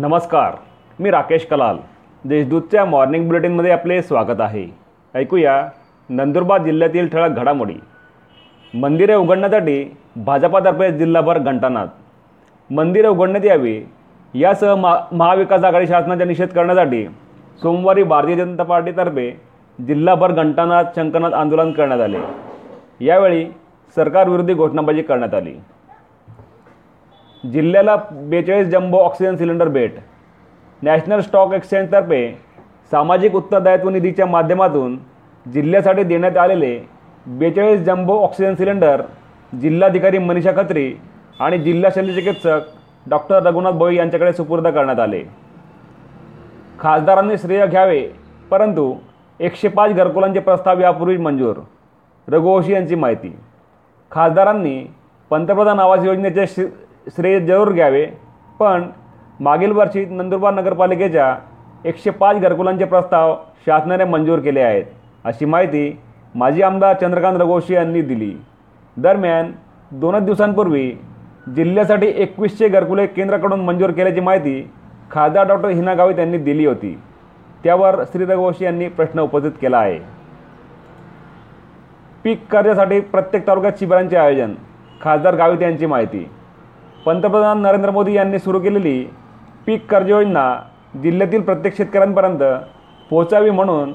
नमस्कार मी राकेश कलाल. देशदूतच्या मॉर्निंग बुलेटिनमध्ये आपले स्वागत आहे. ऐकूया नंदुरबार जिल्ह्यातील ठळक घडामोडी. मंदिरे उघडण्यासाठी भाजपातर्फे जिल्हाभर घंटानाद. मंदिरे उघडण्यात यावी यासह मा महाविकास आघाडी शासनाचा निषेध करण्यासाठी सोमवारी भारतीय जनता पार्टीतर्फे जिल्हाभर घंटानाद शंकनाद आंदोलन करण्यात आले. यावेळी सरकारविरोधी घोषणाबाजी करण्यात आली. जिल्ह्याला बेचाळीस जम्बो ऑक्सिजन सिलेंडर भेट. नॅशनल स्टॉक एक्सचेंजतर्फे सामाजिक उत्तरदायित्व निधीच्या माध्यमातून जिल्ह्यासाठी देण्यात आलेले बेचाळीस जम्बो ऑक्सिजन सिलेंडर जिल्हाधिकारी मनीषा खत्री आणि जिल्हा शल्यचिकित्सक डॉक्टर रघुनाथ भोई यांच्याकडे सुपूर्द करण्यात आले. खासदारांनी श्रेय घ्यावे परंतु एकशे पाच घरकुलांचे प्रस्ताव यापूर्वी मंजूर. रघुवंशी यांची माहिती. खासदारांनी पंतप्रधान आवास योजनेचे श्रेय जरूर घ्यावे. पण मागील वर्षी नंदुरबार नगरपालिकेच्या एकशे पाच घरकुलांचे प्रस्ताव शासनाने मंजूर केले आहेत. अशी माहिती माजी आमदार चंद्रकांत रघोशी यांनी दिली. दरम्यान दोनच दिवसांपूर्वी जिल्ह्यासाठी एकवीसशे घरकुले केंद्राकडून मंजूर केल्याची माहिती खासदार डॉक्टर हिना गावित यांनी दिली होती. त्यावर श्री रघुवंशी यांनी प्रश्न उपस्थित केला आहे. पीक कर्जासाठी प्रत्येक तालुक्यात शिबिरांचे आयोजन खासदार गावित यांची माहिती. पंतप्रधान नरेंद्र मोदी यांनी सुरू केलेली पीक कर्ज योजना जिल्ह्यातील प्रत्येक शेतकऱ्यांपर्यंत पोहोचावी म्हणून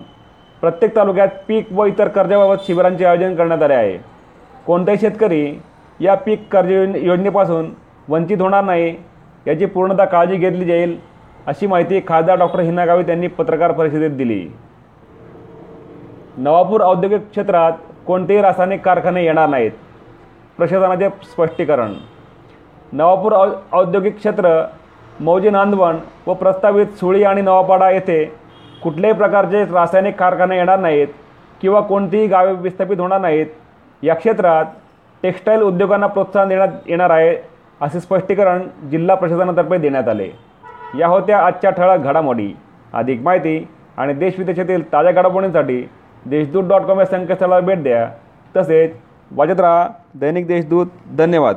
प्रत्येक तालुक्यात पीक व इतर कर्जाबाबत शिबिरांचे आयोजन करण्यात आले आहे. कोणताही शेतकरी या पीक कर्ज योजनेपासून वंचित होणार नाही याची पूर्णतः काळजी घेतली जाईल अशी माहिती खासदार डॉक्टर हिना गावित यांनी पत्रकार परिषदेत दिली. नवापूर औद्योगिक क्षेत्रात कोणतेही रासायनिक कारखाने येणार नाहीत. प्रशासनाचे स्पष्टीकरण नवापूर औ औद्योगिक क्षेत्र मौजे नांदवण व प्रस्तावित सुळी आणि नवापाडा येथे कुठल्याही प्रकारचे रासायनिक कारखाने येणार नाहीत किंवा कोणतीही गावे विस्थापित होणार नाहीत. या क्षेत्रात टेक्स्टाईल उद्योगांना प्रोत्साहन देण्यात येणार आहे असे स्पष्टीकरण जिल्हा प्रशासनातर्फे देण्यात आले. या होत्या आजच्या ठळक घडामोडी. अधिक माहिती आणि देशविदेशातील ताज्या घडामोडींसाठी देशदूत डॉट कॉम या संकेतस्थळाला भेट द्या. तसेच वाजत राहा दैनिक देशदूत. धन्यवाद.